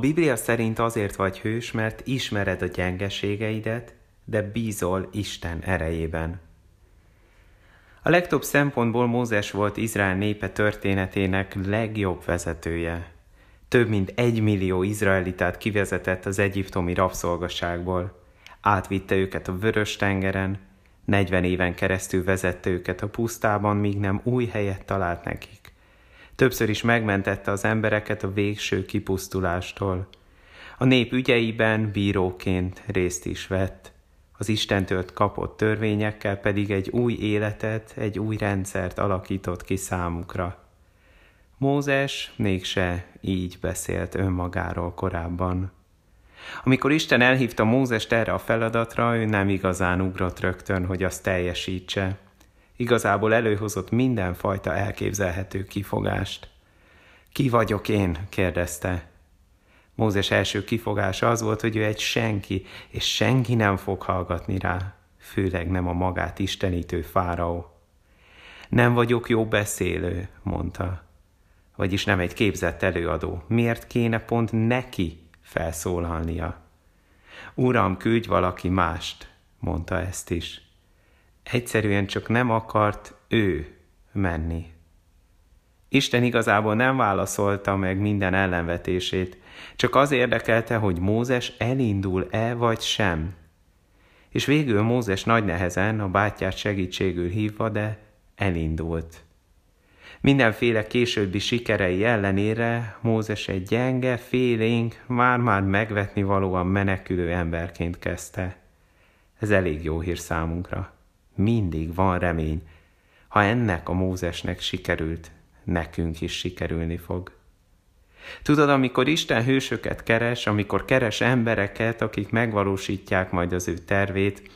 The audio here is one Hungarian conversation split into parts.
Biblia szerint azért vagy hős, mert ismered a gyengeségeidet, de bízol Isten erejében. A legtöbb szempontból Mózes volt Izrael népe történetének legjobb vezetője. Több mint egy millió izraelitát kivezetett az egyiptomi rabszolgaságból. Átvitte őket a vörös tengeren, 40 éven keresztül vezette őket a pusztában, míg nem új helyet talált nekik. Többször is megmentette az embereket a végső kipusztulástól. A nép ügyeiben bíróként részt is vett az Istentől kapott törvényekkel pedig egy új életet, egy új rendszert alakított ki számukra. Mózes mégse így beszélt önmagáról korábban. Amikor Isten elhívta Mózest erre a feladatra, ő nem igazán ugrott rögtön, hogy azt teljesítse. Igazából előhozott mindenfajta elképzelhető kifogást. Ki vagyok én? kérdezte. Mózes első kifogása az volt, hogy ő egy senki, és senki nem fog hallgatni rá, főleg nem a magát istenítő fáraó. Nem vagyok jó beszélő, mondta. Vagyis nem egy képzett előadó. Miért kéne pont neki felszólalnia? Uram, küldj valaki mást, mondta ezt is. Egyszerűen csak nem akart ő menni. Isten igazából nem válaszolta meg minden ellenvetését, csak az érdekelte, hogy Mózes elindul-e vagy sem. És végül Mózes nagy nehezen, a bátyát segítségül hívva, de elindult. Mindenféle későbbi sikerei ellenére Mózes egy gyenge, félénk, már-már megvetni valóan menekülő emberként kezdte. Ez elég jó hír számunkra. Mindig van remény. Ha ennek a Mózesnek sikerült, nekünk is sikerülni fog. Tudod, amikor Isten hősöket keres, amikor keres embereket, akik megvalósítják majd az ő tervét,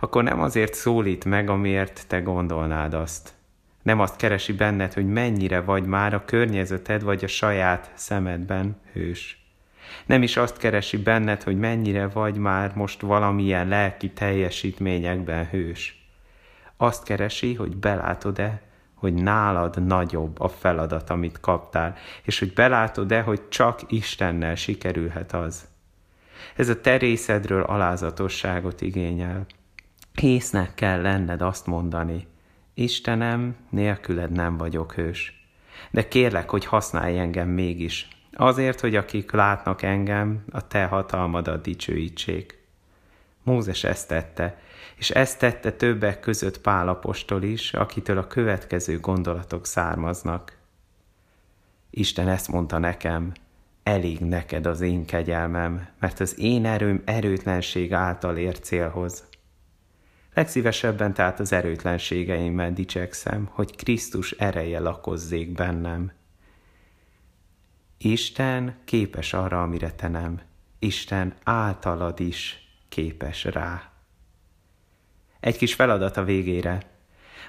akkor nem azért szólít meg, amiért te gondolnád azt. Nem azt keresi benned, hogy mennyire vagy már a környezeted vagy a saját szemedben hős. Nem is azt keresi benned, hogy mennyire vagy már most valamilyen lelki teljesítményekben hős. Azt keresi, hogy belátod-e, hogy nálad nagyobb a feladat, amit kaptál, és hogy belátod-e, hogy csak Istennel sikerülhet az. Ez a terészedről alázatosságot igényel. Késznek kell lenned azt mondani, Istenem, nélküled nem vagyok hős. De kérlek, hogy használj engem mégis, azért, hogy akik látnak engem, a te hatalmadat dicsőítsék. Mózes ezt tette, és ezt tette többek között Pálapostól is, akitől a következő gondolatok származnak. Isten ezt mondta nekem, elég neked az én kegyelmem, mert az én erőm erőtlenség által ér célhoz. Legszívesebben tehát az erőtlenségeimmel dicsekszem, hogy Krisztus ereje lakozzék bennem. Isten képes arra, amire te nem. Isten általad is képes rá. Egy kis feladat a végére.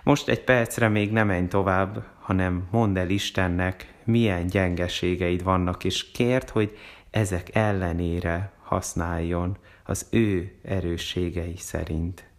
Most egy percre még nem menj tovább, hanem mondd el Istennek, milyen gyengeségeid vannak, és kért, hogy ezek ellenére használjon az ő erősségei szerint.